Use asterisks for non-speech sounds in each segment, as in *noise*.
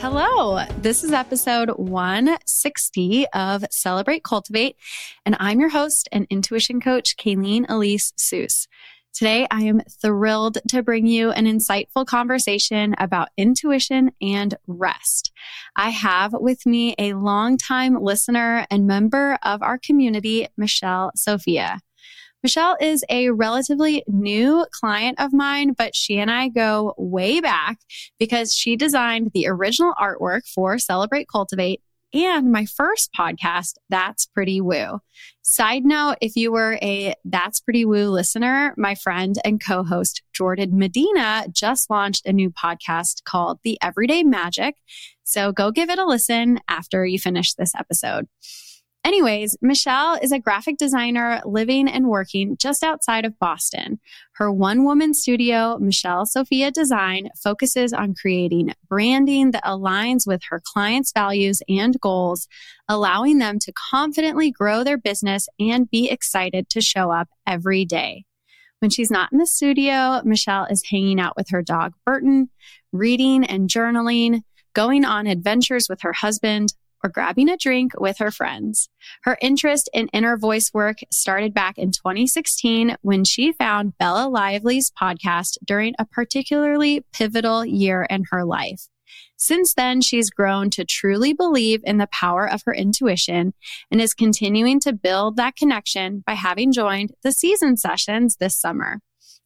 Hello, this is episode 160 of Celebrate Cultivate, and I'm your host and intuition coach, Kaileen Elise Seuss. Today, I am thrilled to bring you an insightful conversation about intuition and rest. I have with me a longtime listener and member of our community, Michelle Sofia. Michelle is a relatively new client of mine, but she and I go way back because she designed the original artwork for Celebrate Cultivate and my first podcast, That's Pretty Woo. Side note, if you were a That's Pretty Woo listener, my friend and co-host Jordan Medina just launched a new podcast called The Everyday Magic. So go give it a listen after you finish this episode. Anyways, Michelle is a graphic designer living and working just outside of Boston. Her one woman studio, Michelle Sofia Design, focuses on creating branding that aligns with her clients' values and goals, allowing them to confidently grow their business and be excited to show up every day. When she's not in the studio, Michelle is hanging out with her dog, Burton, reading and journaling, going on adventures with her husband, or grabbing a drink with her friends. Her interest in inner voice work started back in 2016 when she found Bella Lively's podcast during a particularly pivotal year in her life. Since then, she's grown to truly believe in the power of her intuition and is continuing to build that connection by having joined the season sessions this summer.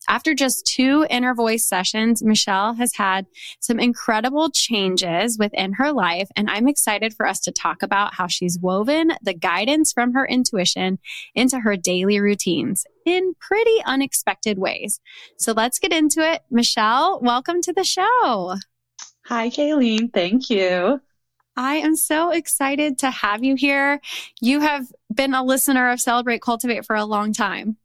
After just two inner voice sessions, Michelle has had some incredible changes within her life. And I'm excited for us to talk about how she's woven the guidance from her intuition into her daily routines in pretty unexpected ways. So let's get into it. Michelle, welcome to the show. Hi, Kaileen. Thank you. I am so excited to have you here. You have been a listener of Celebrate Cultivate for a long time.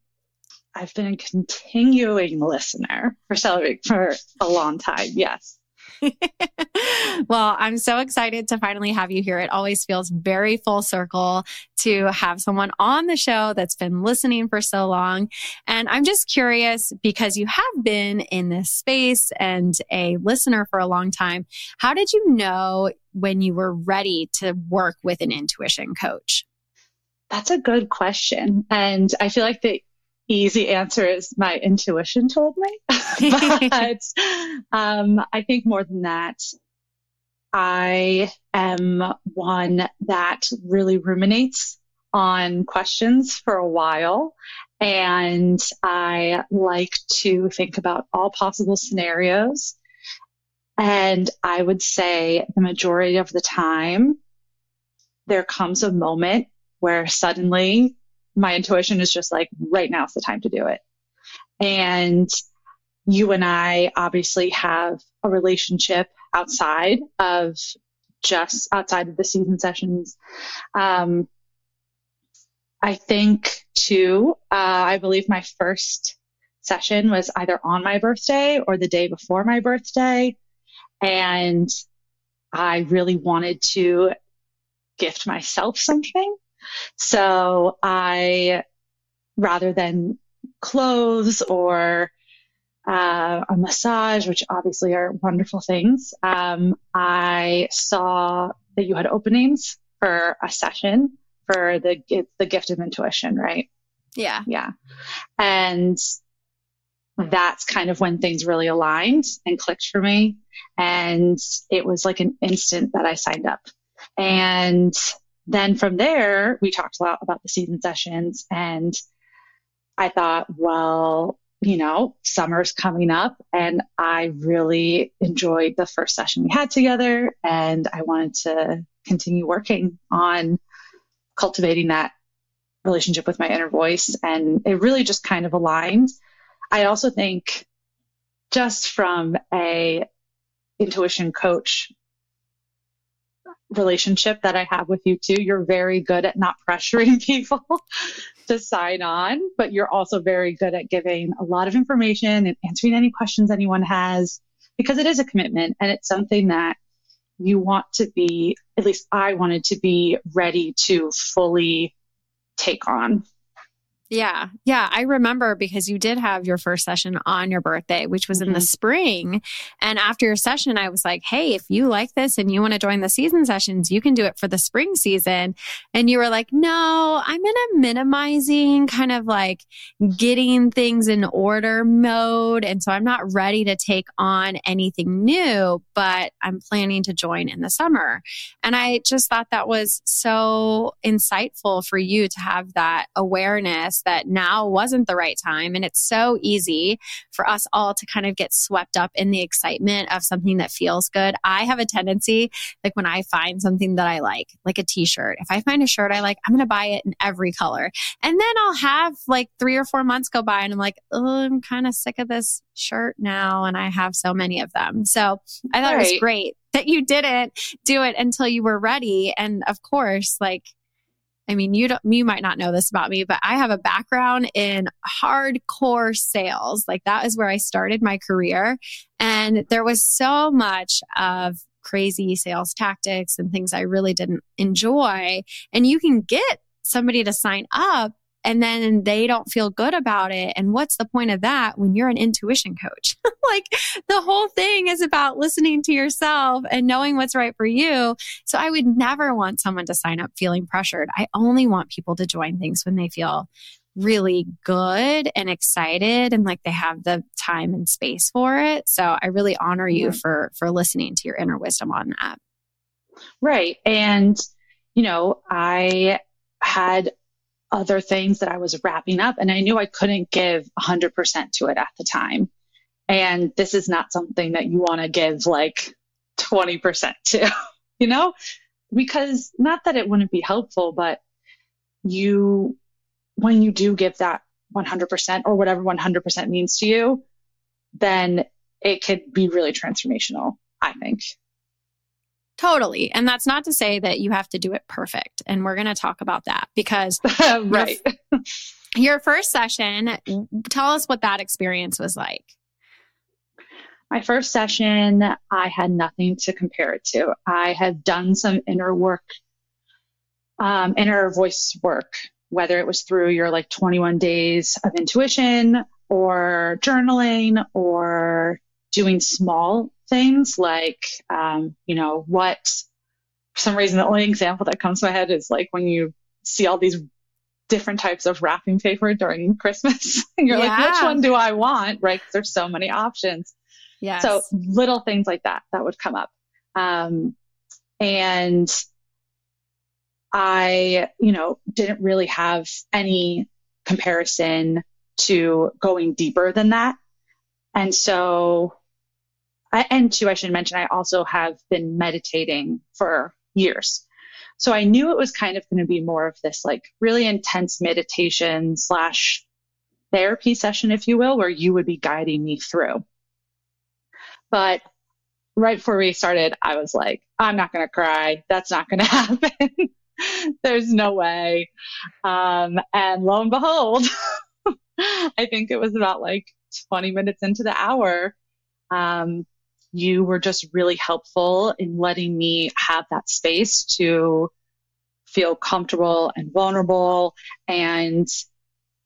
I've been a continuing listener for Celebrate for a long time. Yes. *laughs* well, I'm so excited to finally have you here. It always feels very full circle to have someone on the show that's been listening for so long. And I'm just curious because you have been in this space and a listener for a long time. How did you know when you were ready to work with an intuition coach? That's a good question. And I feel like the easy answer is my intuition told me. *laughs* but um, I think more than that, I am one that really ruminates on questions for a while. And I like to think about all possible scenarios. And I would say the majority of the time, there comes a moment where suddenly my intuition is just like, right now is the time to do it. And you and I obviously have a relationship outside of just outside of the season sessions. Um, I think too, uh, I believe my first session was either on my birthday or the day before my birthday. And I really wanted to gift myself something. So I, rather than clothes or uh, a massage, which obviously are wonderful things, um, I saw that you had openings for a session for the the gift of intuition, right? Yeah, yeah, and that's kind of when things really aligned and clicked for me, and it was like an instant that I signed up, and then from there, we talked a lot about the season sessions and I thought, well, you know, summer's coming up and I really enjoyed the first session we had together and I wanted to continue working on cultivating that relationship with my inner voice and it really just kind of aligned. I also think just from a intuition coach relationship that I have with you too. You're very good at not pressuring *laughs* people to sign on, but you're also very good at giving a lot of information and answering any questions anyone has because it is a commitment and it's something that you want to be, at least I wanted to be ready to fully take on. Yeah. Yeah. I remember because you did have your first session on your birthday, which was mm-hmm. in the mm-hmm. spring. And after your session, I was like, Hey, if you like this and you want to join the season sessions, you can do it for the spring season. And you were like, no, I'm in a minimizing kind of like getting things in order mode. And so I'm not ready to take on anything new, but I'm planning to join in the summer. And I just thought that was so insightful for you to have that awareness that now wasn't the right time. And it's so easy for us all to kind of get swept up in the excitement of something that feels good. I have a tendency, like when I find something that I like, like a t shirt, if I find a shirt I like, I'm going to buy it in every color. And then I'll have like three or four months go by and I'm like, oh, I'm kind of sick of this shirt now. And I have so many of them. So I thought right. it was great that you didn't do it until you were ready. And of course, like, I mean, you don't, you might not know this about me, but I have a background in hardcore sales. Like that is where I started my career. And there was so much of crazy sales tactics and things I really didn't enjoy. And you can get somebody to sign up and then they don't feel good about it. And what's the point of that when you're an intuition coach? *laughs* like the whole thing is about listening to yourself and knowing what's right for you. So I would never want someone to sign up feeling pressured. I only want people to join things when they feel really good and excited and like they have the time and space for it. So I really honor you mm-hmm. for for listening to your inner wisdom on that. Right. And you know, I had other things that I was wrapping up and I knew I couldn't give 100% to it at the time. And this is not something that you want to give like 20% to, *laughs* you know, because not that it wouldn't be helpful, but you, when you do give that 100% or whatever 100% means to you, then it could be really transformational, I think. Totally. And that's not to say that you have to do it perfect. And we're going to talk about that because *laughs* right. Your, your first session, tell us what that experience was like. My first session, I had nothing to compare it to. I had done some inner work, um, inner voice work, whether it was through your like 21 days of intuition or journaling or doing small things like, um, you know, what, for some reason, the only example that comes to my head is like when you see all these different types of wrapping paper during Christmas. *laughs* and you're yeah. like, which one do I want? Right. There's so many options. Yeah. So little things like that, that would come up. Um, and I, you know, didn't really have any comparison to going deeper than that. And so I, and two, I should mention, I also have been meditating for years. So I knew it was kind of going to be more of this like really intense meditation slash therapy session, if you will, where you would be guiding me through. But right before we started, I was like, I'm not going to cry. That's not going *laughs* to happen. There's no way. Um, and lo and behold, *laughs* I think it was about like 20 minutes into the hour. Um, you were just really helpful in letting me have that space to feel comfortable and vulnerable. And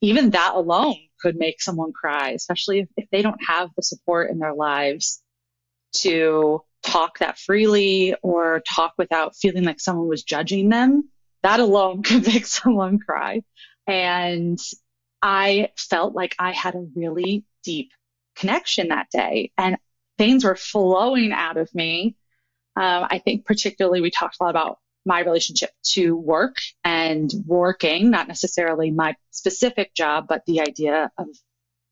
even that alone could make someone cry, especially if, if they don't have the support in their lives to talk that freely or talk without feeling like someone was judging them. That alone *laughs* could make someone cry. And I felt like I had a really deep connection that day. And things were flowing out of me. Um, I think particularly we talked a lot about my relationship to work and working, not necessarily my specific job, but the idea of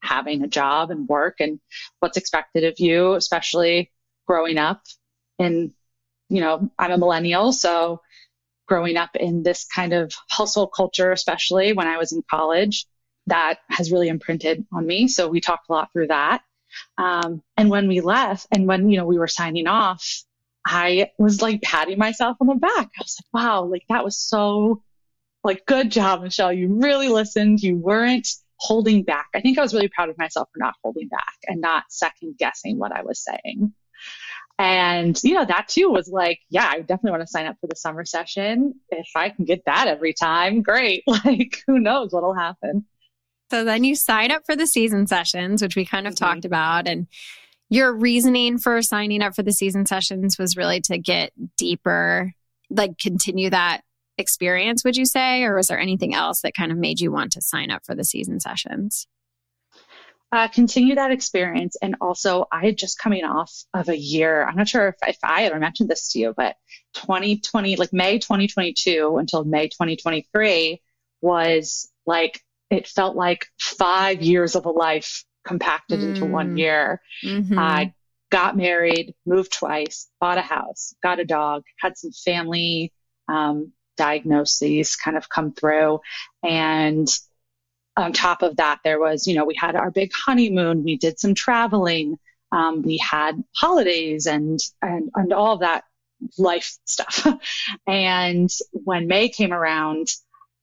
having a job and work and what's expected of you, especially growing up in, you know, I'm a millennial. So growing up in this kind of hustle culture, especially when I was in college, that has really imprinted on me. So we talked a lot through that. Um, and when we left and when, you know, we were signing off, I was like patting myself on the back. I was like, wow, like that was so like good job, Michelle. You really listened. You weren't holding back. I think I was really proud of myself for not holding back and not second guessing what I was saying. And, you know, that too was like, yeah, I definitely want to sign up for the summer session. If I can get that every time, great. *laughs* Like, who knows what'll happen. So then you sign up for the season sessions, which we kind of mm-hmm. talked about. And your reasoning for signing up for the season sessions was really to get deeper, like continue that experience, would you say? Or was there anything else that kind of made you want to sign up for the season sessions? Uh, continue that experience. And also, I had just coming off of a year. I'm not sure if, if I ever mentioned this to you, but 2020, like May 2022 until May 2023 was like, it felt like five years of a life compacted mm. into one mm. year. Mm-hmm. I got married, moved twice, bought a house, got a dog, had some family um, diagnoses kind of come through. And on top of that, there was, you know, we had our big honeymoon, we did some traveling, um, we had holidays and, and, and all of that life stuff. *laughs* and when May came around,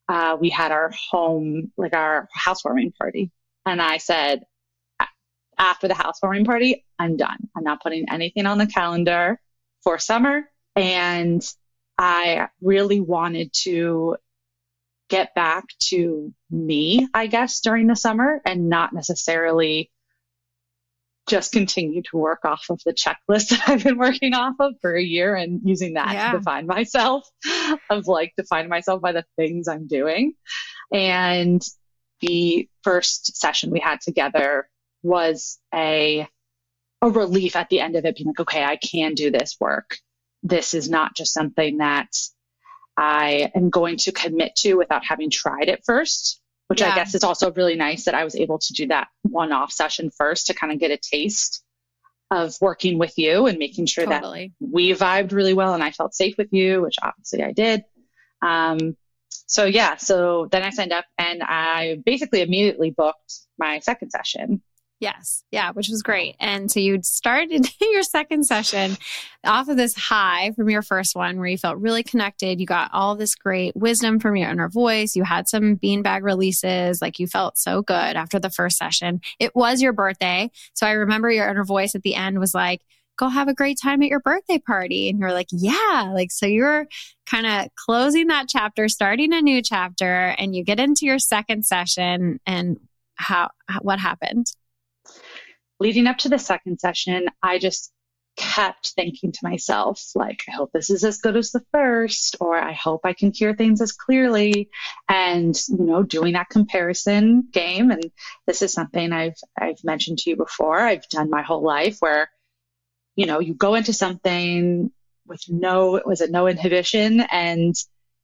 uh, we had our home, like our housewarming party. And I said, after the housewarming party, I'm done. I'm not putting anything on the calendar for summer. And I really wanted to get back to me, I guess, during the summer and not necessarily just continue to work off of the checklist *laughs* that I've been working off of for a year and using that yeah. to define myself of like define myself by the things I'm doing. And the first session we had together was a a relief at the end of it being like, okay, I can do this work. This is not just something that I am going to commit to without having tried it first, which yeah. I guess is also really nice that I was able to do that one off session first to kind of get a taste of working with you and making sure totally. that we vibed really well and I felt safe with you, which obviously I did. Um, so yeah, so then I signed up and I basically immediately booked my second session. Yes. Yeah, which was great. And so you started *laughs* your second session off of this high from your first one where you felt really connected. You got all this great wisdom from your inner voice. You had some beanbag releases. Like you felt so good after the first session. It was your birthday. So I remember your inner voice at the end was like, go have a great time at your birthday party. And you're like, yeah. Like, so you're kind of closing that chapter, starting a new chapter, and you get into your second session. And how, what happened? Leading up to the second session, I just kept thinking to myself, like, I hope this is as good as the first, or I hope I can hear things as clearly. And, you know, doing that comparison game. And this is something I've, I've mentioned to you before. I've done my whole life where, you know, you go into something with no, it was a no inhibition and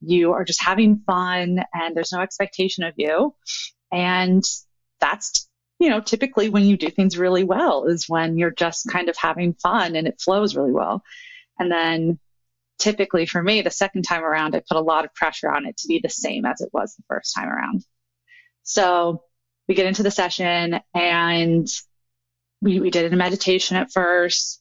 you are just having fun and there's no expectation of you. And that's you know, typically when you do things really well is when you're just kind of having fun and it flows really well. And then typically for me, the second time around, I put a lot of pressure on it to be the same as it was the first time around. So we get into the session and we, we did a meditation at first.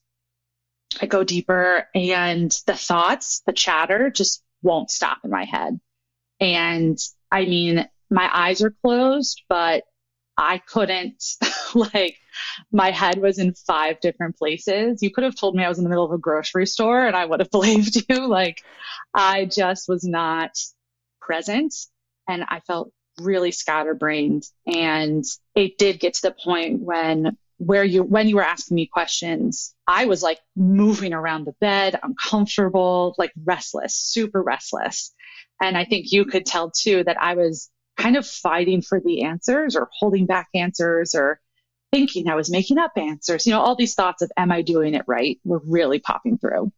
I go deeper and the thoughts, the chatter just won't stop in my head. And I mean, my eyes are closed, but I couldn't, *laughs* like, my head was in five different places. You could have told me I was in the middle of a grocery store and I would have *laughs* believed you. Like, I just was not present and I felt really scatterbrained. And it did get to the point when where you when you were asking me questions i was like moving around the bed uncomfortable like restless super restless and i think you could tell too that i was kind of fighting for the answers or holding back answers or thinking I was making up answers. You know, all these thoughts of, am I doing it right? were really popping through.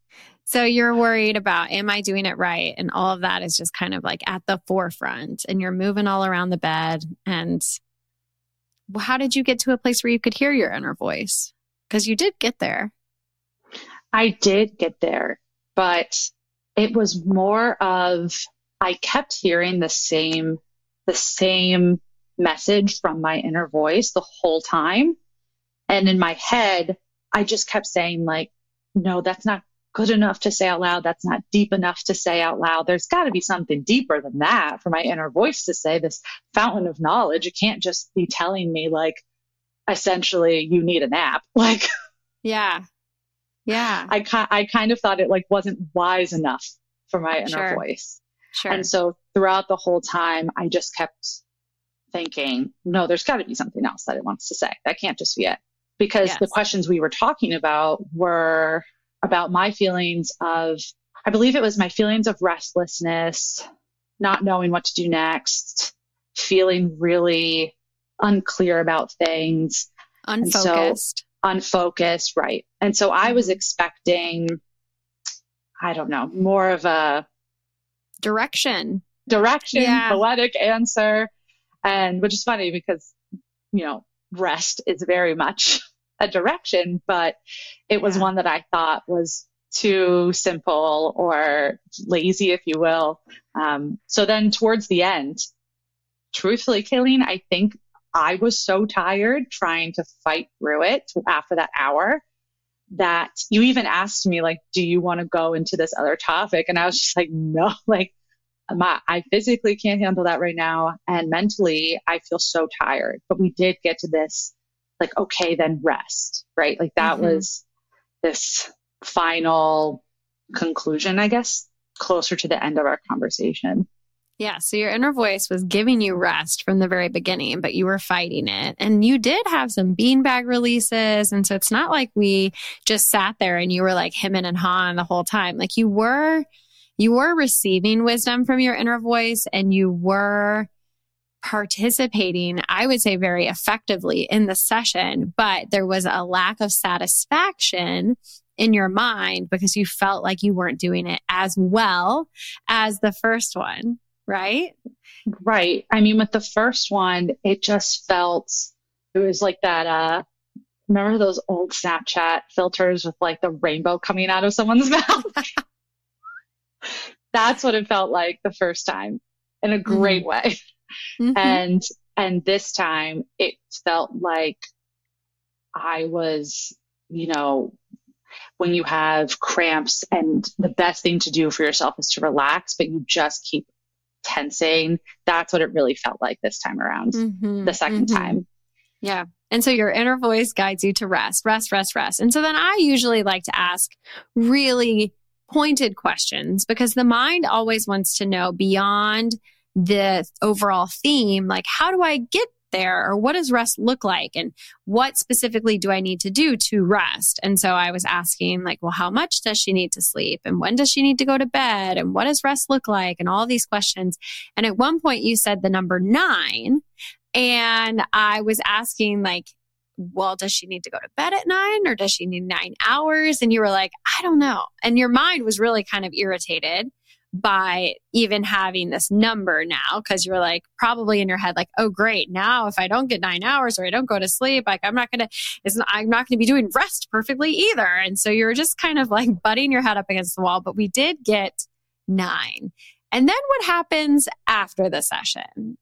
So you're worried about, am I doing it right? And all of that is just kind of like at the forefront and you're moving all around the bed. And how did you get to a place where you could hear your inner voice? Because you did get there. I did get there, but it was more of, I kept hearing the same the same message from my inner voice the whole time. And in my head, I just kept saying, like, no, that's not good enough to say out loud. That's not deep enough to say out loud. There's got to be something deeper than that for my inner voice to say this fountain of knowledge. It can't just be telling me, like, essentially, you need a nap. *laughs* Like, yeah. Yeah. I, I kind of thought it like wasn't wise enough for my inner Sure. voice. Sure. And so throughout the whole time, I just kept thinking, no, there's got to be something else that it wants to say. That can't just be it. Because the questions we were talking about were about my feelings of, I believe it was my feelings of restlessness, not knowing what to do next, feeling really unclear about things, and so- Unfocused. unfocused, right? And so I was mm-hmm. expecting, I don't know, more of a Direction. direction, Yeah. poetic answer. And which is funny because, you know, rest is very much *laughs* a direction, but it was Yeah. one that I thought was too simple or lazy, if you will. Um, so then towards the end, truthfully, Kaileen, I think I was so tired trying to fight through it after that hour that you even asked me like do you want to go into this other topic? And i was just like no *laughs* like my, i physically can't handle that right now. And mentally i feel so tired. But we did get to this like okay then rest right? Like that Mhm. was this final conclusion i guess closer to the end of our conversation Yeah. So your inner voice was giving you rest from the very beginning, but you were fighting it. And you did have some beanbag releases. And so it's not like we just sat there and you were like him and hawing the whole time. Like you were, you were receiving wisdom from your inner voice and you were participating, I would say very effectively in the session, but there was a lack of satisfaction in your mind because you felt like you weren't doing it as well as the first one, right? Right. I mean, with the first one, it just felt, it was like that, uh, remember those old Snapchat filters with like the rainbow coming out of someone's *laughs* mouth? That's what it felt like the first time in a great way. Mhm. And, and this time it felt like I was, you know, when you have cramps and the best thing to do for yourself is to relax, but you just keep tensing. That's what it really felt like this time around, Mhm. the 2nd Mhm. time. Yeah. And so your inner voice guides you to rest, rest, rest, rest. And so then I usually like to ask really pointed questions because the mind always wants to know beyond the overall theme, like, how do I get there? Or what does rest look like? And what specifically do I need to do to rest? And so I was asking, like, well, how much does she need to sleep? And when does she need to go to bed? And what does rest look like? And all these questions. And at one point you said the number nine. And I was asking, like, well, does she need to go to bed at nine or does she need nine hours? And you were like, I don't know. And your mind was really kind of irritated by even having this number now because you're like probably in your head like oh great now if i don't get nine hours or i don't go to sleep like i'm not gonna i'm not gonna be doing rest perfectly either. And so you're just kind of like butting your head up against the wall but we did get nine. And then what happens after the session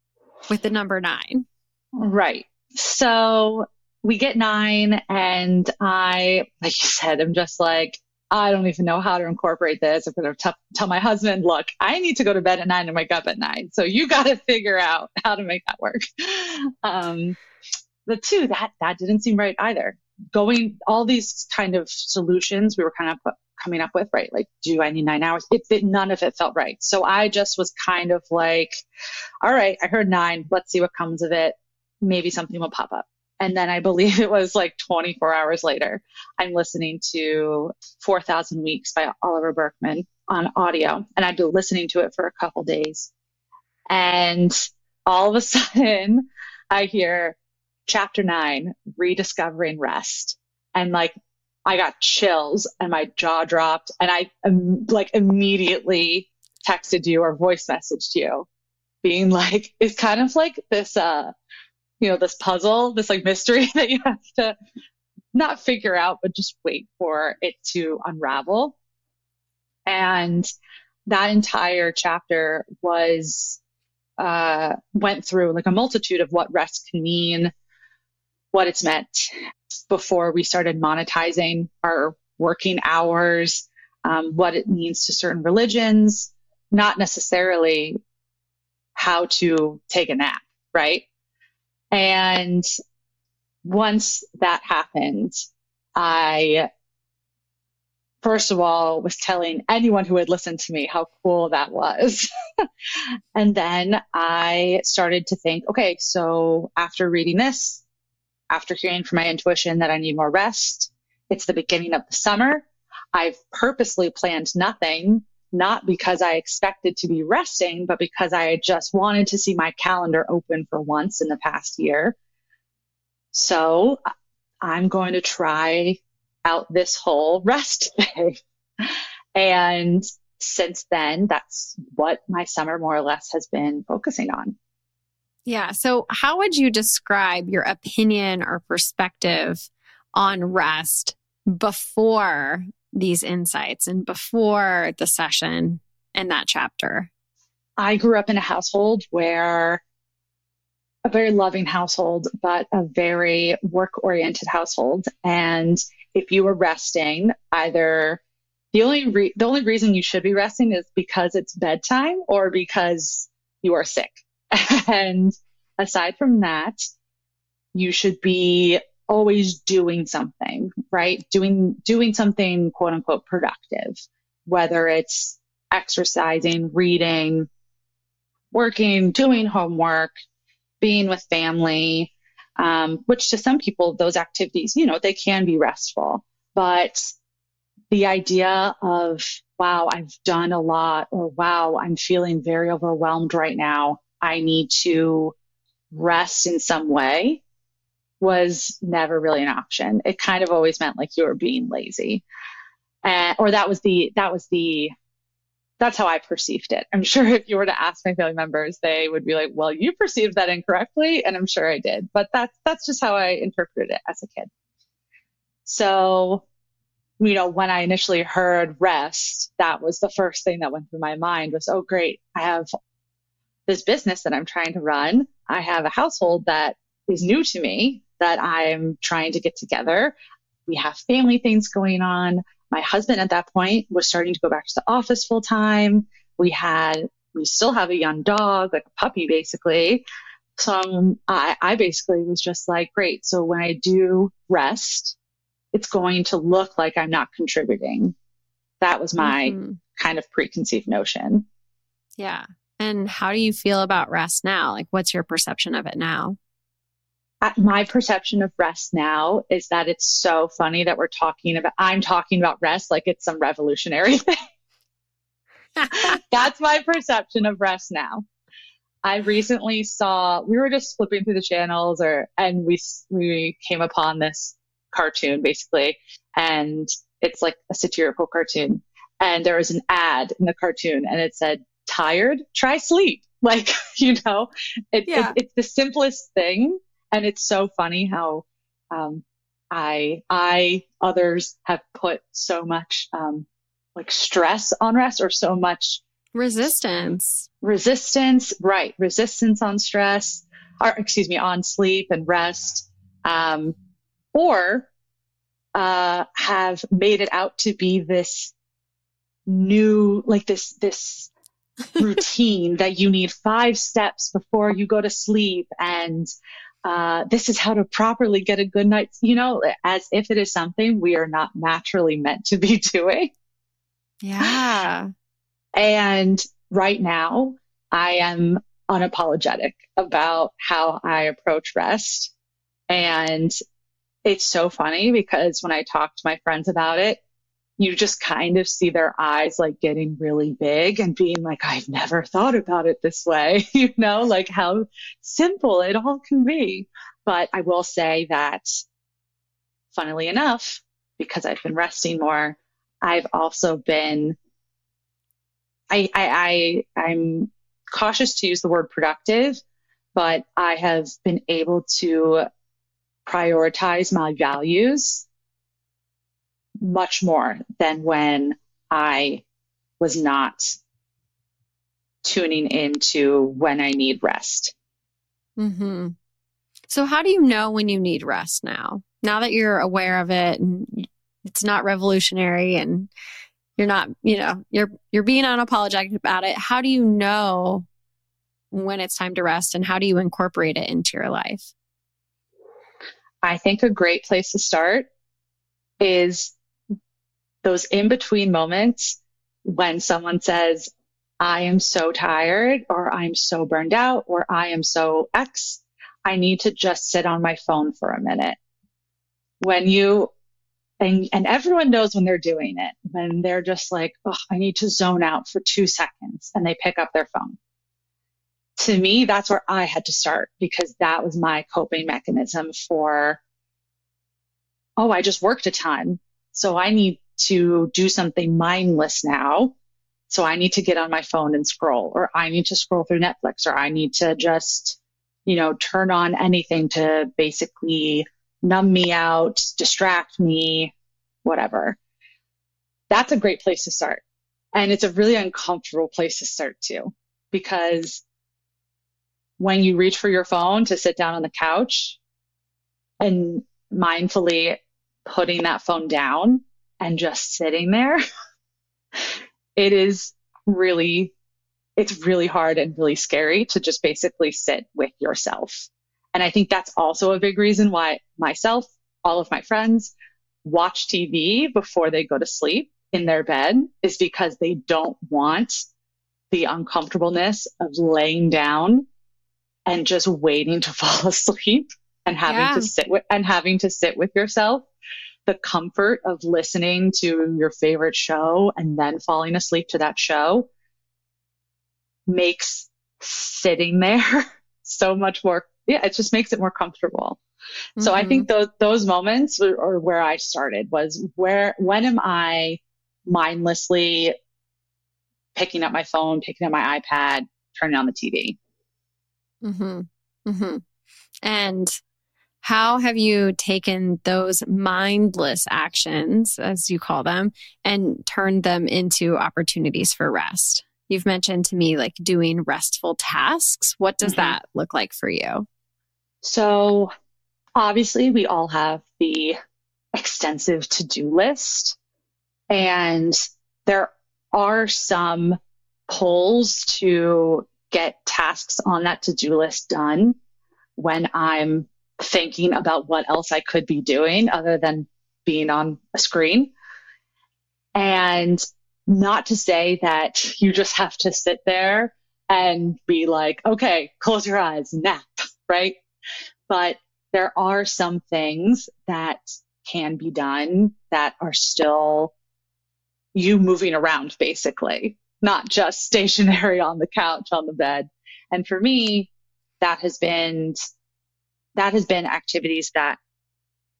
with the number nine? Right. So we get nine, and I, like you said, I'm just like, I don't even know how to incorporate this. I'm going to t- tell my husband, look, I need to go to bed at nine and wake up at nine. So you got to *laughs* figure out how to make that work. *laughs* Um, the two, that, that didn't seem right either. Going all these kind of solutions we were kind of coming up with, right? Like, do I need nine hours? It, it, none of it felt right. So I just was kind of like, all right, I heard nine. Let's see what comes of it. Maybe something will pop up. And then I believe *laughs* it was like 24 hours later, I'm listening to 4,000 Weeks by Oliver Burkeman on audio. And I'd been listening to it for a couple days. And all of a *laughs* sudden, I hear chapter nine, rediscovering rest. And like, I got chills and my jaw dropped. And I um, like immediately texted you or voice messaged you being like, it's kind of like this, uh, you know, this puzzle, this like mystery *laughs* that you have to not figure out, but just wait for it to unravel. And that entire chapter was, uh, went through like a multitude of what rest can mean, what it's meant before we started monetizing our working hours. um, what it means to certain religions, not necessarily how to take a nap, right? And once that happened, I first of all was telling anyone who had listened to me how cool that was. *laughs* and then I started to think, okay, so after reading this, after hearing from my intuition that I need more rest, it's the beginning of the summer. I've purposely planned nothing, not because I expected to be resting, but because I just wanted to see my calendar open for once in the past year. So I'm going to try out this whole *laughs* rest thing. and since then, that's what my summer more or less has been focusing on. Yeah. So, how would you describe your opinion or perspective on rest before these insights and before the session and that chapter? I grew up in a household where a very loving household, but a very work oriented household. And if you were resting, either the only re- the only reason you should be resting is because it's bedtime or because you are sick. *laughs* and aside from that, you should be always doing something, right? Doing doing something quote unquote productive, whether it's exercising, reading, working, doing homework, being with family, um, which to some people, those activities, you know, they can be restful. But the idea of, wow, I've done a lot, or wow, I'm feeling very overwhelmed right now. I need to rest in some way was never really an option. It kind of always meant like you were being lazy. Uh, or that was the, that was the that's how I perceived it. I'm *laughs* sure if you were to ask my family members, they would be like, well, you perceived that incorrectly. And I'm sure I did, but that's, that's just how I interpreted it as a kid. So, you know, when I initially heard rest, that was the first thing that went through my mind was, oh, great. I have this business that I'm trying to run. I have a household that is new to me that I'm trying to get together. We have family things going on my husband at that point was starting to go back to the office full time. We had, we still have a young dog, like a puppy basically. So um, I, I basically was just like, great. So when I do rest, it's going to look like I'm not contributing. That was my mm-hmm. kind of preconceived notion. Yeah. And how do you feel about rest now? Like, what's your perception of it now? My perception of rest now is that it's so funny that we're talking about, I'm talking about rest like it's some revolutionary *laughs* thing. That's my perception of rest now. I recently saw, we were just flipping through the channels or, and we, we came upon this cartoon basically, and it's like a satirical cartoon. And there was an ad in the cartoon and it said, tired, try sleep. *laughs* Like, you know, it, yeah. it, it's the simplest thing and it's so funny how um, I, I, others have put so much um, like stress on rest or so much resistance. Resistance, right? Resistance on stress, or excuse me, on sleep and rest, um, or uh, have made it out to be this new, like this this *laughs* routine that you need five steps before you go to sleep and uh, this is how to properly get a good night's, you know, as if it is something we are not naturally meant to be *laughs* doing. Yeah. And right now, I am unapologetic about how I approach rest. And it's so funny because when I talk to my friends about it, you just kind of see their eyes like getting really big and being like, I've never thought about it this way, *laughs* you know, like how simple it all can be. But I will say that funnily enough, because I've been resting more, I've also been, I, I, I, I'm cautious to use the word productive, but I have been able to prioritize my values much more than when I was not tuning into when I need rest. Mm-hmm. So, how do you know when you need rest now? Now that you're aware of it and it's not revolutionary and You're not, you know, you're you're being unapologetic about it. How do you know when it's time to rest and how do you incorporate it into your life? I think a great place to start is those in between moments when someone says, I am so tired or I'm so burned out or I am so X. I need to just sit on my phone for a minute. When you, and, and everyone knows when they're doing it, when they're just like, oh, I need to zone out for two seconds and they pick up their phone. To me, that's where I had to start because that was my coping mechanism for, oh, I just worked a ton. So I need to do something mindless now. So I need to get on my phone and scroll, or I need to scroll through Netflix, or I need to just, you know, turn on anything to basically numb me out, distract me, whatever. That's a great place to start. And it's a really uncomfortable place to start too, because when you reach for your phone to sit down on the couch and mindfully putting that phone down, and just sitting there, *laughs* it is really, it's really hard and really scary to just basically sit with yourself. And I think that's also a big reason why myself, all of my friends watch TV before they go to sleep in their bed is because they don't want the uncomfortableness of laying down and just waiting to *laughs* fall asleep and having yeah. to sit with and having to sit with yourself the comfort of listening to your favorite show and then falling asleep to that show makes sitting there *laughs* so much more yeah it just makes it more comfortable mm-hmm. so i think mm-hmm. those those moments are where i started was where when am i mindlessly picking up my phone picking up my ipad turning on the tv mm-hmm. Mm-hmm. and how have you taken those mindless actions, as you call them, and turned them into opportunities for rest? You've mentioned to me like doing restful tasks. What does mm-hmm. that look like for you? So, obviously, we all have the extensive to do list, and there are some pulls to get tasks on that to do list done when I'm thinking about what else I could be doing other than being on a screen. And not to say that you just have to sit there and be like, okay, close your eyes, nap, right? But there are some things that can be done that are still you moving around, basically, not just *laughs* stationary on the couch, on the bed. And for me, that has been that has been activities that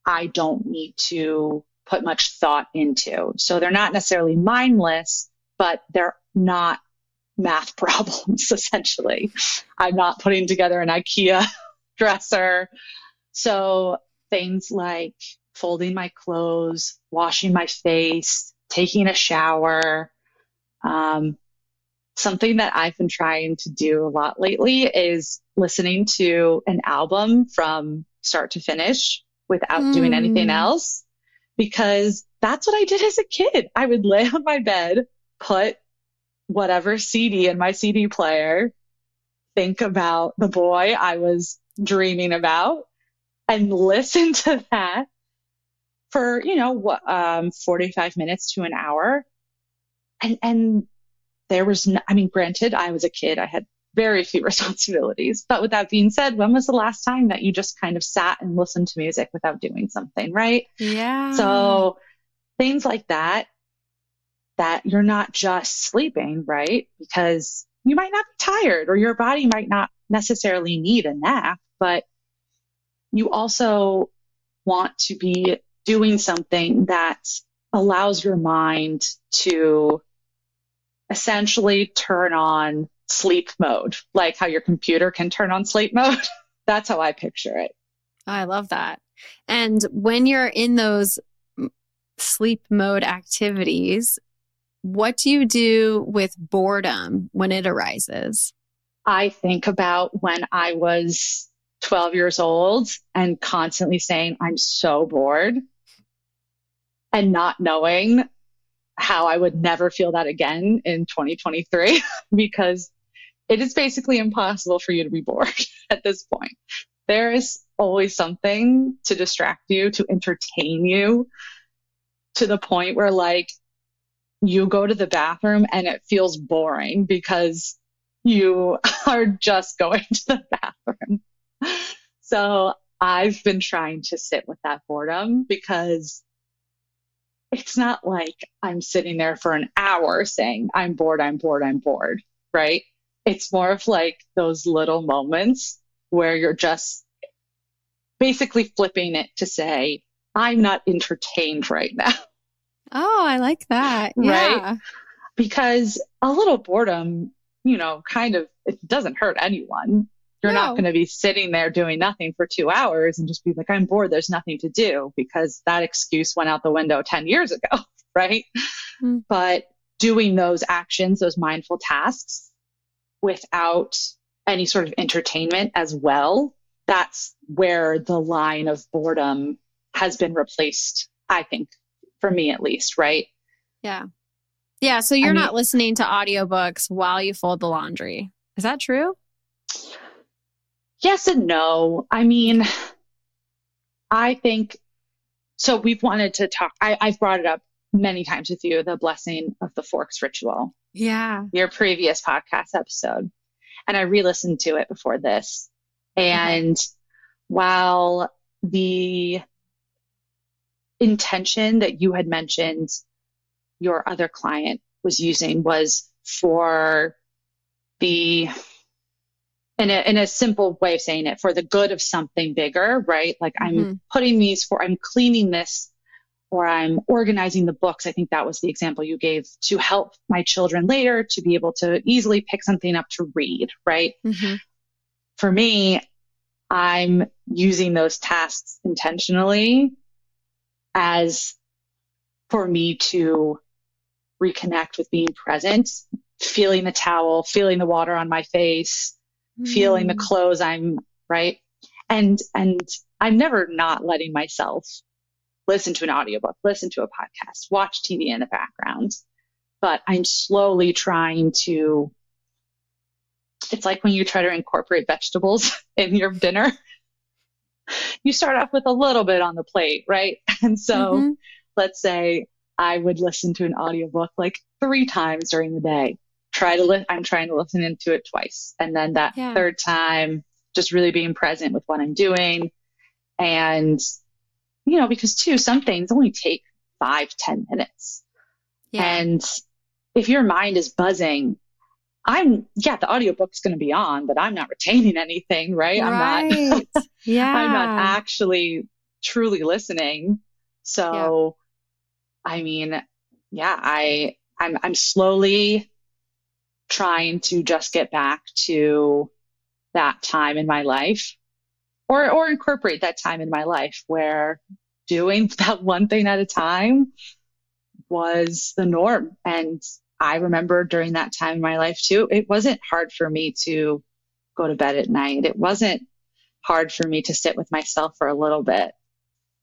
I don't need to put much thought into. So they're not necessarily mindless, but they're not math *laughs* problems, essentially. I'm not putting together an IKEA *laughs* dresser. So things like folding my clothes, washing my face, taking a shower, um, something that I've been trying to do a lot lately is listening to an album from start to finish without mm. doing anything else because that's what I did as a kid. I would lay on my bed, put whatever CD in my CD player, think about the boy I was dreaming about and listen to that for, you know, um, 45 minutes to an hour. And, and there was, no, I mean, granted, I was a kid. I had very few *laughs* responsibilities. But with that being said, when was the last time that you just kind of sat and listened to music without doing something, right? Yeah. So things like that, that you're not just sleeping, right? Because you might not be tired or your body might not necessarily need a nap, but you also want to be doing something that allows your mind to essentially turn on sleep mode, like how your computer can turn on sleep mode. *laughs* That's how I picture it. I love that. And when you're in those sleep mode activities, what do you do with boredom when it arises? I think about when I was 12 years old and constantly saying, I'm so bored and not knowing how I would never feel that again in 2023 *laughs* because it is basically impossible for you to be bored *laughs* at this point. There is always something to distract you, to entertain you to the point where like you go to the bathroom and it feels boring because you *laughs* are just going to the bathroom. So I've been trying to sit with that boredom because it's not like I'm sitting there for an hour saying, I'm bored, I'm bored, I'm bored, right? It's more of like those little moments where you're just basically flipping it to say, I'm not entertained right now. *laughs* Oh, I like that. Right. Yeah. Because a little boredom, you know, kind of, it doesn't hurt anyone. You're no. not going to be sitting there doing nothing for two hours and just be like, I'm bored. There's nothing to do because that excuse went out the window 10 years ago. *laughs* Right. Mm. But doing those actions, those mindful tasks without any sort of entertainment as well, that's where the line of boredom has been replaced, I think, for me at least, right? Yeah. Yeah. So you're I mean, not listening to audiobooks while you fold the laundry. Is that true? Yes and no. I mean, I think so. We've wanted to talk, I, I've brought it up many times with you the blessing of the forks ritual. Yeah. Your previous podcast episode. And I re listened to it before this. And while the intention that you had mentioned your other client was using was for the in a, in a simple way of saying it for the good of something bigger right like i'm mm-hmm. putting these for i'm cleaning this or i'm organizing the books i think that was the example you gave to help my children later to be able to easily pick something up to read right mm-hmm. for me i'm using those tasks intentionally as for me to reconnect with being present, feeling the towel, feeling the water on my face, mm. feeling the mm. clothes I'm right. And, and I'm never not letting myself listen to an audiobook, listen to a podcast, watch TV in the background. But I'm slowly trying to, it's like when you try to incorporate vegetables *laughs* in your dinner you start off with a little bit on the plate, right? *laughs* And so mm-hmm. let's say I would listen to an audiobook like three times during the day. Try to li- I'm trying to listen into it twice. And then that yeah. third time, just really being present with what I'm doing. And, you know, because too, some things only take five, ten minutes. Yeah. And if your mind is buzzing, I'm, yeah, the audiobook's going to be on, but I'm not retaining anything, right? right. *laughs* I'm not, yeah. I'm not actually truly listening. So, yeah. I mean, yeah, I, I'm, I'm slowly trying to just get back to that time in my life or, or incorporate that time in my life where doing *laughs* that one thing at a time was the norm. And I remember during that time in my life too, it wasn't hard for me to go to bed at night. It wasn't hard for me to sit with myself for a little bit.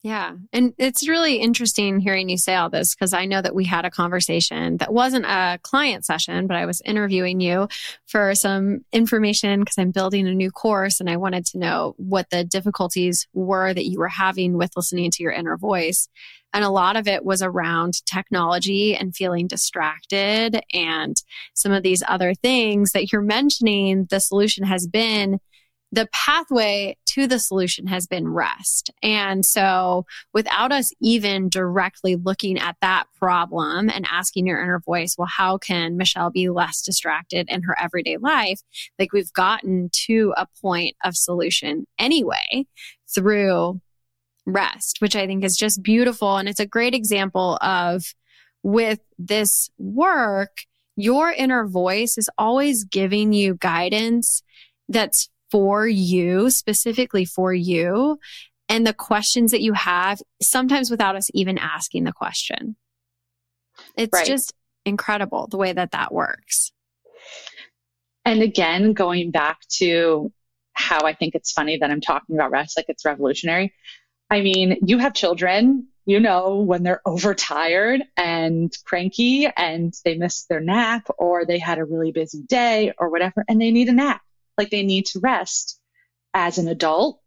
Yeah. And it's really interesting hearing you say all this because I know that we had a conversation that wasn't a client session, but I was interviewing you for some information because I'm building a new course and I wanted to know what the difficulties were that you were having with listening to your inner voice. And a lot of it was around technology and feeling distracted and some of these other things that you're mentioning. The solution has been the pathway to the solution has been rest. And so without us even directly looking at that problem and asking your inner voice, well, how can Michelle be less distracted in her everyday life? Like we've gotten to a point of solution anyway through rest, which I think is just beautiful. And it's a great example of with this work, your inner voice is always giving you guidance that's for you, specifically for you, and the questions that you have, sometimes without us even asking the question. It's right. just incredible the way that that works. And again, going back to how I think it's funny that I'm talking about rest like it's revolutionary. I mean, you have children you know, when they're *laughs* overtired and cranky and they missed their nap or they had a really busy day or whatever and they need a nap. Like they need to rest. As an adult,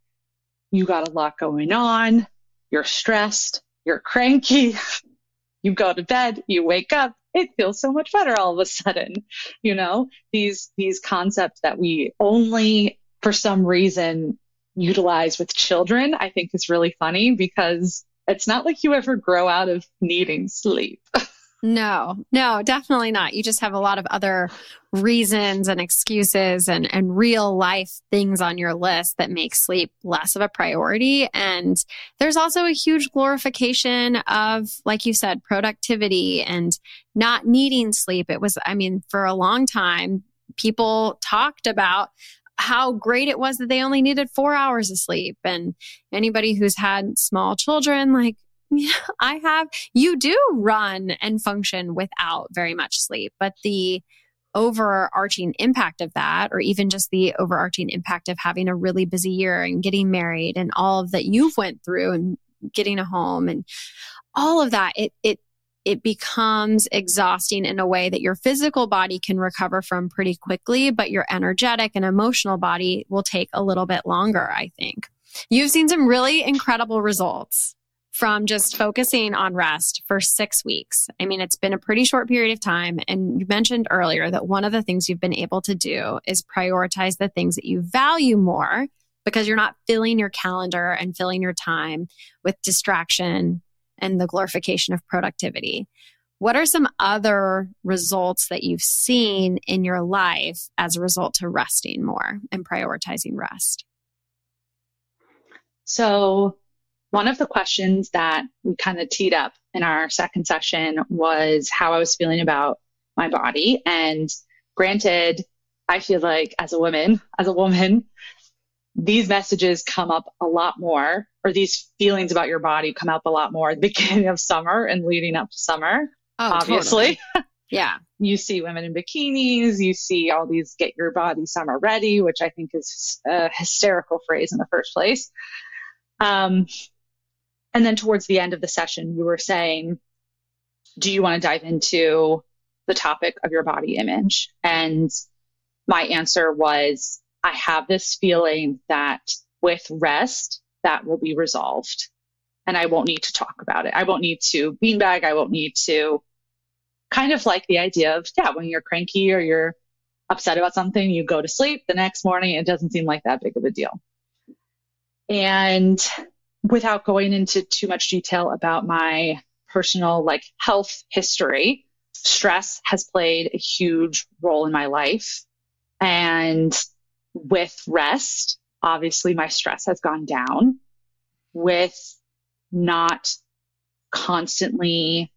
you got a lot going on. You're stressed. You're cranky. *laughs* you go to bed. You wake up. It feels so much better all of a sudden. *laughs* You know, these, these concepts that we only for some reason utilize with children, I think is really funny because it's not like you ever grow out of needing sleep. *laughs* no, no, definitely not. You just have a lot of other reasons and excuses and, and real life things on your list that make sleep less of a priority. And there's also a huge glorification of, like you said, productivity and not needing sleep. It was, I mean, for a long time, people talked about how great it was that they only needed four hours of sleep. And anybody who's had small children, like, yeah, I have, you do run and function without very much sleep, but the overarching impact of that, or even just the overarching impact of having a really busy year and getting married and all of that you've went through and getting a home and all of that, it, it it becomes exhausting in a way that your physical body can recover from pretty quickly, but your energetic and emotional body will take a little bit longer, I think. You've seen some really incredible results from just focusing on rest for six weeks. I mean, it's been a pretty short period of time. And you mentioned earlier that one of the things you've been able to do is prioritize the things that you value more because you're not filling your calendar and filling your time with distraction and the glorification of productivity. What are some other results that you've seen in your life as a result to resting more and prioritizing rest? So, one of the questions that we kind of teed up in our second session was how I was feeling about my body. And granted, I feel like as a woman, as a woman, these messages come up a lot more, or these feelings about your body come up a lot more at the *laughs* beginning of summer and leading up to summer. Oh, obviously. Totally. Yeah. *laughs* you see women in bikinis, you see all these get your body summer ready, which I think is a hysterical phrase in the first place. Um, and then towards the end of the session, you were saying, do you want to dive into the topic of your body image? And my answer was, I have this feeling that with rest, that will be resolved. And I won't need to talk about it. I won't need to beanbag. I won't need to kind of like the idea of, yeah, when you're cranky or you're upset about something, you go to sleep the next morning. It doesn't seem like that big of a deal. And without going into too much detail about my personal like health history, stress has played a huge role in my life. And with rest, obviously my stress has gone down. With not constantly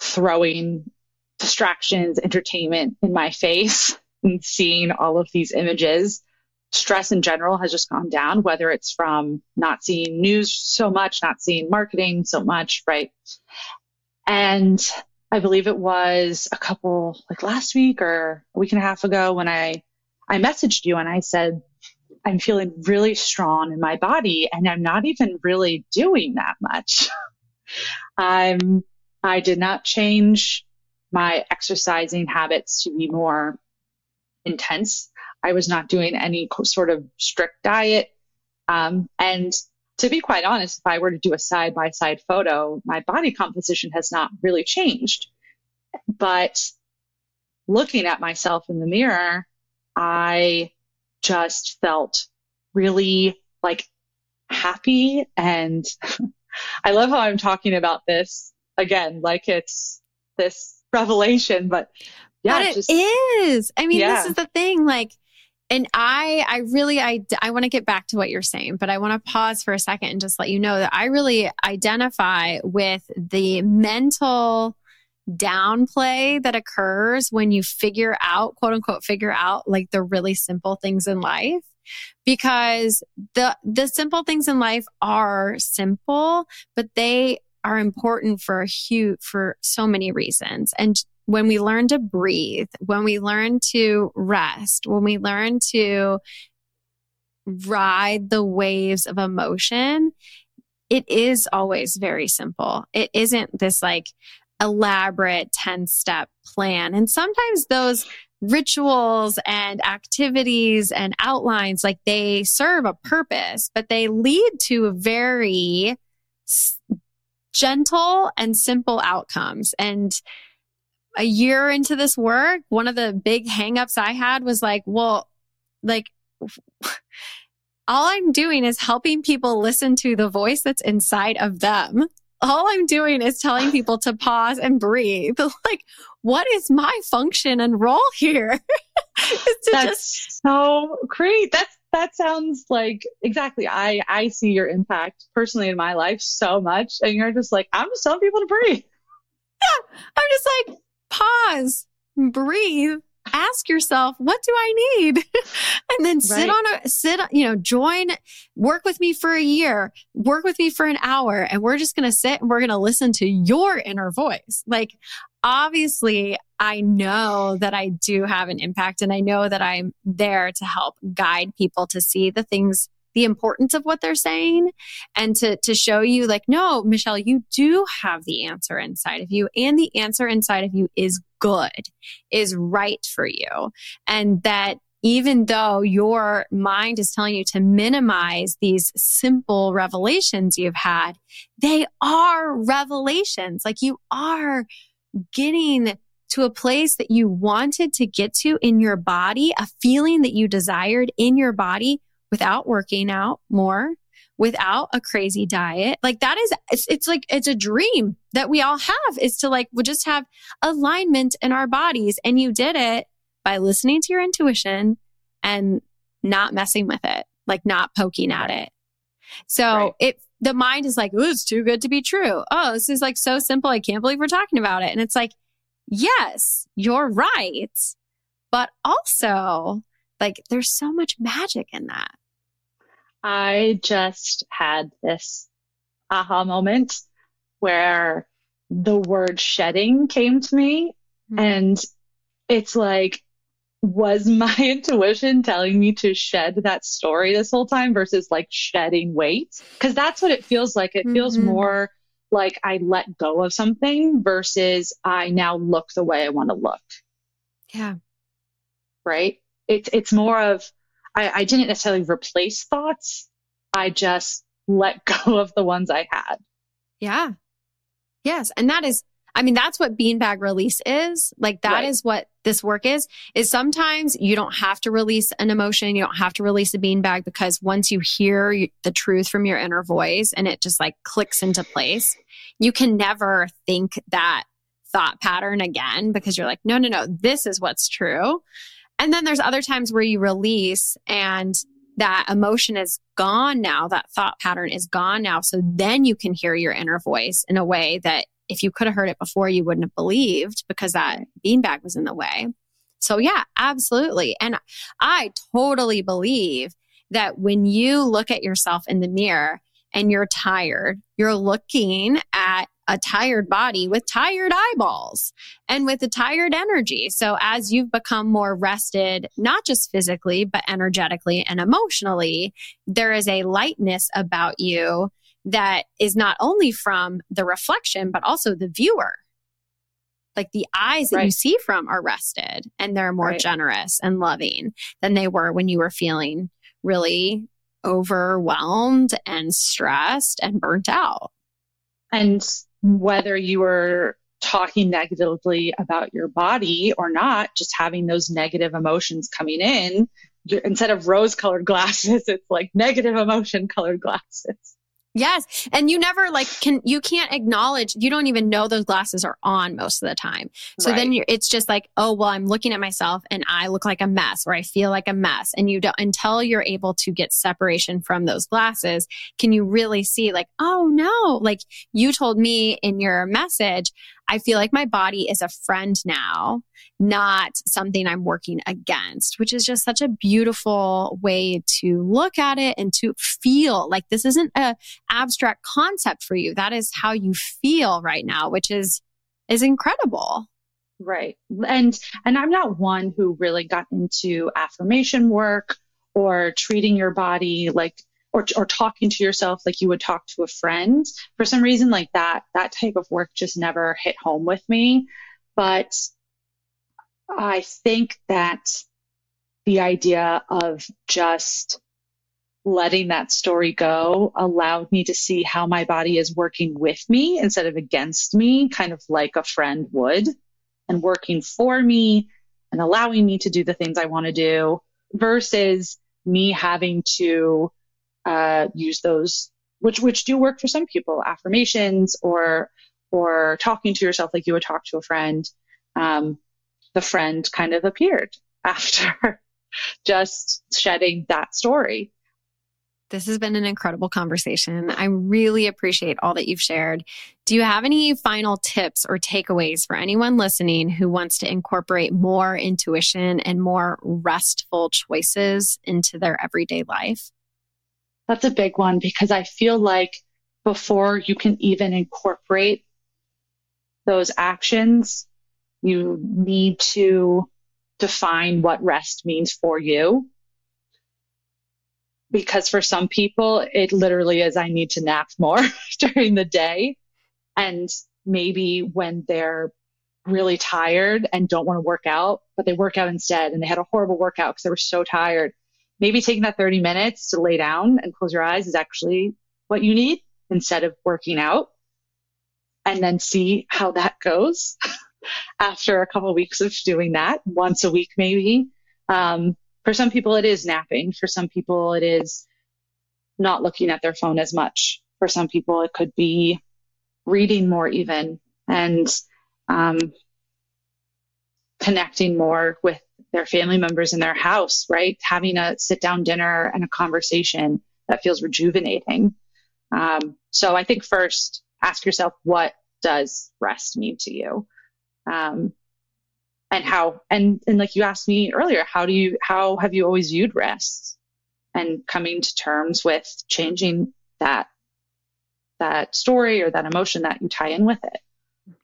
throwing distractions, entertainment in my face *laughs* and seeing all of these images, stress in general has just gone down, whether it's from not seeing news so much, not seeing marketing so much, right? And I believe it was a couple, like last week or a week and a half ago when I I messaged you and I said, I'm feeling really strong in my body and I'm not even really doing that much. *laughs* I'm, I did not change my exercising habits to be more intense. I was not doing any sort of strict diet. Um, and to be quite honest, if I were to do a side by side photo, my body composition has not really changed. But looking at myself in the mirror, I just felt really like happy and *laughs* I love how I'm talking about this again, like it's this revelation, but yeah, but it just, is. I mean, yeah. this is the thing, like, and I, I really, I, I want to get back to what you're saying, but I want to pause for a second and just let you know that I really identify with the mental downplay that occurs when you figure out, quote unquote, figure out like the really simple things in life. Because the the simple things in life are simple but they are important for a huge for so many reasons. And when we learn to breathe when we learn to rest when we learn to ride the waves of emotion it is always very simple. It isn't this like elaborate 10 step plan. And sometimes those rituals and activities and outlines, like they serve a purpose, but they lead to very gentle and simple outcomes. And a year into this work, one of the big hangups I had was like, well, like, *laughs* all I'm doing is helping people listen to the voice that's inside of them. All I'm doing is telling *laughs* people to pause and breathe. *laughs* Like, what is my function and role here? that's just... so great. That's that sounds like exactly. I I see your impact personally in my life so much, and you're just like I'm just telling people to breathe. Yeah, I'm just like pause, breathe, ask yourself, what do I need? *laughs* and then sit right. on a, sit, you know, join, work with me for a year, work with me for an hour, and we're just going to sit and we're going to listen to your inner voice. Like, obviously, I know that I do have an impact and I know that I'm there to help guide people to see the things the importance of what they're saying and to, to show you like, no, Michelle, you do have the answer inside of you and the answer inside of you is good, is right for you. And that even though your mind is telling you to minimize these simple revelations you've had, they are revelations. Like you are getting to a place that you wanted to get to in your body, a feeling that you desired in your body without working out more, without a crazy diet. Like that is, it's, it's like, it's a dream that we all have is to like, we'll just have alignment in our bodies. And you did it by listening to your intuition and not messing with it, like not poking at it. So right. it, the mind is like, oh, it's too good to be true. Oh, this is like so simple. I can't believe we're talking about it. And it's like, yes, you're right. But also, like, there's so much magic in that. I just had this aha moment where the word shedding came to me. Mm-hmm. And it's like, was *laughs* my intuition telling me to shed that story this whole time versus like shedding weight? Because that's what it feels like. It mm-hmm. feels more like I let go of something versus I now look the way I want to look. Yeah. Right? It's it's more of I, I didn't necessarily replace thoughts. I just let *laughs* go of the ones I had. Yeah. Yes. And that is, I mean, that's what beanbag release is. Like that right. is what this work is, is sometimes you don't have to release an emotion. You don't have to release a beanbag because once you hear the truth from your inner voice and it just like clicks into place, you can never think that thought pattern again because you're like, no, no, no, this is what's true. And then there's other times where you release and that emotion is gone now, that thought pattern is gone now. So then you can hear your inner voice in a way that if you could have heard it before, you wouldn't have believed because that beanbag was in the way. So yeah, absolutely. And I totally believe that when you look at yourself in the mirror and you're tired, you're looking at a tired body with tired eyeballs and with a tired energy. So as you've become more rested, not just physically, but energetically and emotionally, there is a lightness about you that is not only from the reflection, but also the viewer. Like the eyes that right. you see from are rested and they're more right. generous and loving than they were when you were feeling really overwhelmed and stressed and burnt out. And whether you were talking negatively about your body or not, just having those negative emotions coming in, instead of rose colored glasses, *laughs* it's like negative emotion colored glasses. Yes. And you never like can, you can't acknowledge, you don't even know those glasses are on most of the time. So right. then it's just like, oh, well, I'm looking at myself and I look like a mess or I feel like a mess. And you don't, until you're able to get separation from those glasses, can you really see like, oh no, like you told me in your message, I feel like my body is a friend now, not something I'm working against, which is just such a beautiful way to look at it and to feel like this isn't a abstract concept for you. That is how you feel right now, which is is incredible. Right. And and I'm not one who really got into affirmation work or treating your body like or, or talking to yourself like you would talk to a friend. For some reason, like that, that type of work just never hit home with me. But I think that the idea of just letting that story go allowed me to see how my body is working with me instead of against me, kind of like a friend would, and working for me and allowing me to do the things I want to do versus me having to uh, use those, which which do work for some people, affirmations or or talking to yourself like you would talk to a friend. Um, the friend kind of appeared *laughs* after just shedding that story. This has been an incredible conversation. I really appreciate all that you've shared. Do you have any final tips or takeaways for anyone listening who wants to incorporate more intuition and more restful choices into their everyday life? That's a big one because I feel like before you can even incorporate those actions, you need to define what rest means for you. Because for some people, it literally is I need to nap more *laughs* during the day. And maybe when they're really tired and don't want to work out, but they work out instead and they had a horrible workout because they were so tired. Maybe taking that 30 minutes to lay down and close your eyes is actually what you need instead of working out and then see how that goes. *laughs* after a couple of weeks of doing that once a week, maybe. Um, for some people, it is napping. For some people, it is not looking at their phone as much. For some people, it could be reading more even and um, connecting more with their family members in their house, right? Having a sit down dinner and a conversation that feels rejuvenating. Um, so I think first ask yourself, what does rest mean to you? um, and how and and like you asked me earlier how do you how have you always viewed rest and coming to terms with changing that that story or that emotion that you tie in with it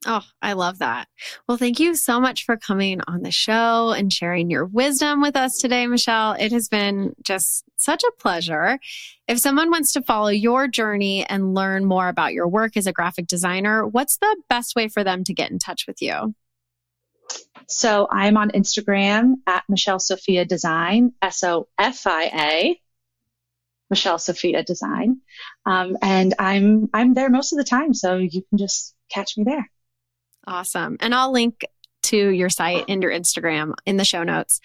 Oh, I love that. Well, thank you so much for coming on the show and sharing your wisdom with us today, Michelle. It has been just such a pleasure. If someone wants to follow your journey and learn more about your work as a graphic designer, what's the best way for them to get in touch with you? So I'm on Instagram at Michelle Sofia Design, S O F I A. Michelle Sofia Design, um, and I'm I'm there most of the time, so you can just catch me there. Awesome. And I'll link to your site and your Instagram in the show notes.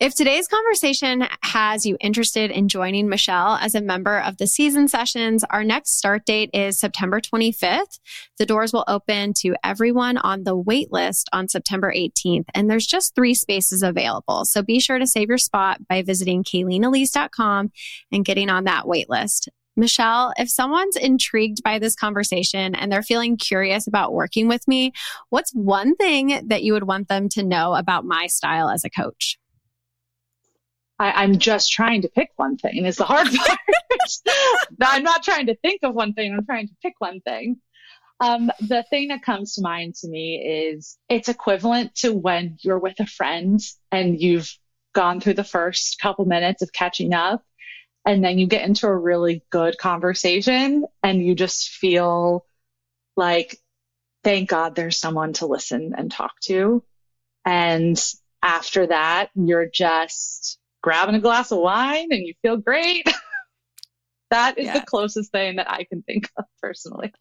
If today's conversation has you interested in joining Michelle as a member of the season sessions, our next start date is September 25th. The doors will open to everyone on the wait list on September 18th, and there's just three spaces available. So be sure to save your spot by visiting KaileenElise.com and getting on that wait list. Michelle, if someone's intrigued by this conversation and they're feeling curious about working with me, what's one thing that you would want them to know about my style as a coach? I, am just trying to pick one thing is the hard *laughs* part. I'm not trying to think of one thing. I'm trying to pick one thing. Um, the thing that comes to mind to me is it's equivalent to when you're with a friend and you've gone through the first couple minutes of catching up and then you get into a really good conversation and you just feel like, thank God there's someone to listen and talk to. And after that, you're just grabbing a glass of wine and you feel great. *laughs* that is yeah. the closest thing that I can think of personally.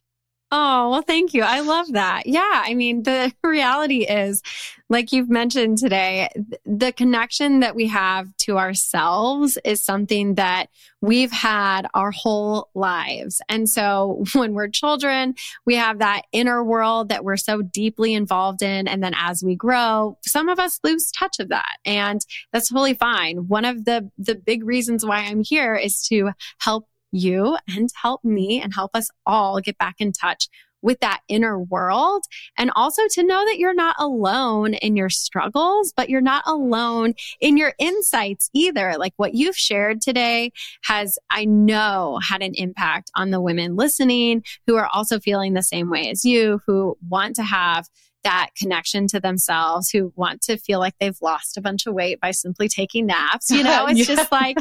Oh, well, thank you. I love that. Yeah. I mean, the *laughs* reality is, like you've mentioned today, the connection that we have to ourselves is something that we've had our whole lives. And so *laughs* when we're children, we have that inner world that we're so deeply involved in. And then as we grow, some of us lose touch of that. And that's totally fine. One of the, the big reasons why I'm here is to help you and help me and help us all get back in touch with that inner world and also to know that you're not alone in your struggles, but you're not alone in your insights either. Like what you've shared today has, I know, had an impact on the women listening who are also feeling the same way as you, who want to have that connection to themselves, who want to feel like they've lost a bunch of weight by simply taking naps. You *laughs* know, it's yeah. just like,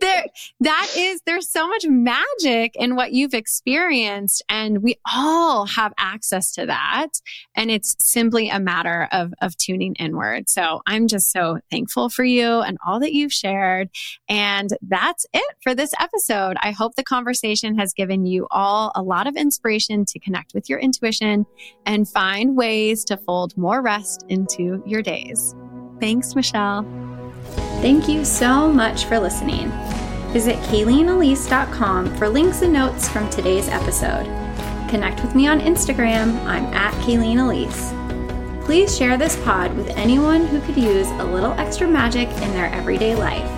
there that is there's so much magic in what you've experienced and we all have access to that. And it's simply a matter of of tuning inward. So i'm just so thankful for you and all that you've shared. And that's it for this episode. I hope the conversation has given you all a lot of inspiration to connect with your intuition and find ways to fold more rest into your days. Thanks michelle Thank you so much for listening. Visit KaileenElise.com for links and notes from today's episode. Connect with me on Instagram. I'm at Kaileen Elise. Please share this pod with anyone who could use a little extra magic in their everyday life.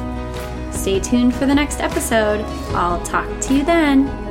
Stay tuned for the next episode. I'll talk to you then.